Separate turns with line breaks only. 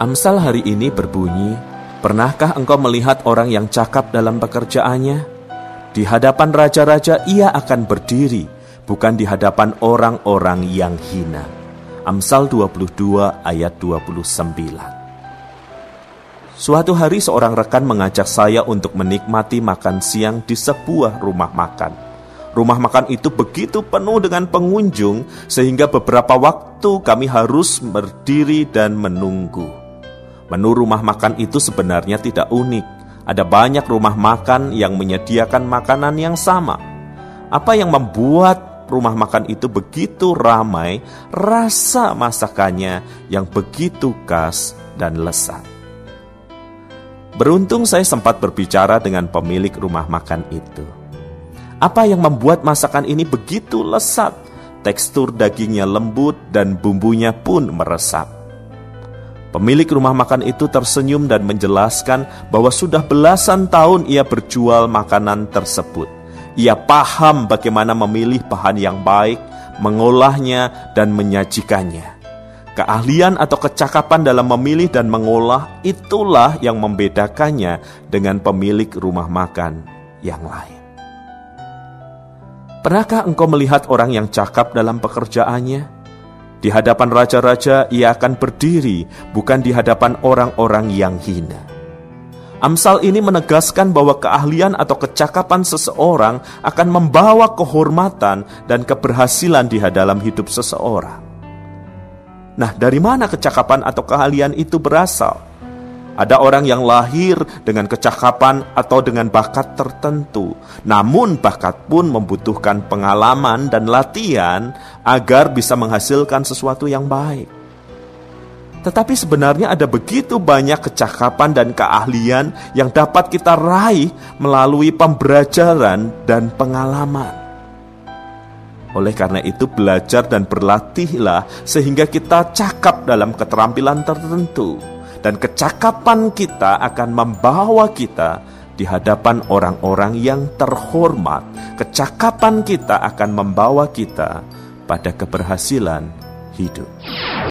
Amsal hari ini berbunyi, Pernahkah engkau melihat orang yang cakap dalam pekerjaannya? Di hadapan raja-raja ia akan berdiri, bukan di hadapan orang-orang yang hina. Amsal 22 ayat 29 Suatu hari seorang rekan mengajak saya untuk menikmati makan siang di sebuah rumah makan. Rumah makan itu begitu penuh dengan pengunjung sehingga beberapa waktu kami harus berdiri dan menunggu. Menu rumah makan itu sebenarnya tidak unik. Ada banyak rumah makan yang menyediakan makanan yang sama. Apa yang membuat rumah makan itu begitu ramai? Rasa masakannya yang begitu khas dan lezat. Beruntung saya sempat berbicara dengan pemilik rumah makan itu. Apa yang membuat masakan ini begitu lezat? Tekstur dagingnya lembut dan bumbunya pun meresap. Pemilik rumah makan itu tersenyum dan menjelaskan bahwa sudah belasan tahun ia berjual makanan tersebut. Ia paham bagaimana memilih bahan yang baik, mengolahnya, dan menyajikannya. Keahlian atau kecakapan dalam memilih dan mengolah itulah yang membedakannya dengan pemilik rumah makan yang lain. Pernahkah engkau melihat orang yang cakap dalam pekerjaannya? Di hadapan raja-raja ia akan berdiri, bukan di hadapan orang-orang yang hina. Amsal ini menegaskan bahwa keahlian atau kecakapan seseorang akan membawa kehormatan dan keberhasilan di dalam hidup seseorang. Nah, dari mana kecakapan atau keahlian itu berasal? Ada orang yang lahir dengan kecakapan atau dengan bakat tertentu, namun bakat pun membutuhkan pengalaman dan latihan agar bisa menghasilkan sesuatu yang baik. Tetapi sebenarnya ada begitu banyak kecakapan dan keahlian yang dapat kita raih melalui pembelajaran dan pengalaman. Oleh karena itu, belajar dan berlatihlah sehingga kita cakap dalam keterampilan tertentu dan kecakapan kita akan membawa kita di hadapan orang-orang yang terhormat. Kecakapan kita akan membawa kita pada keberhasilan hidup.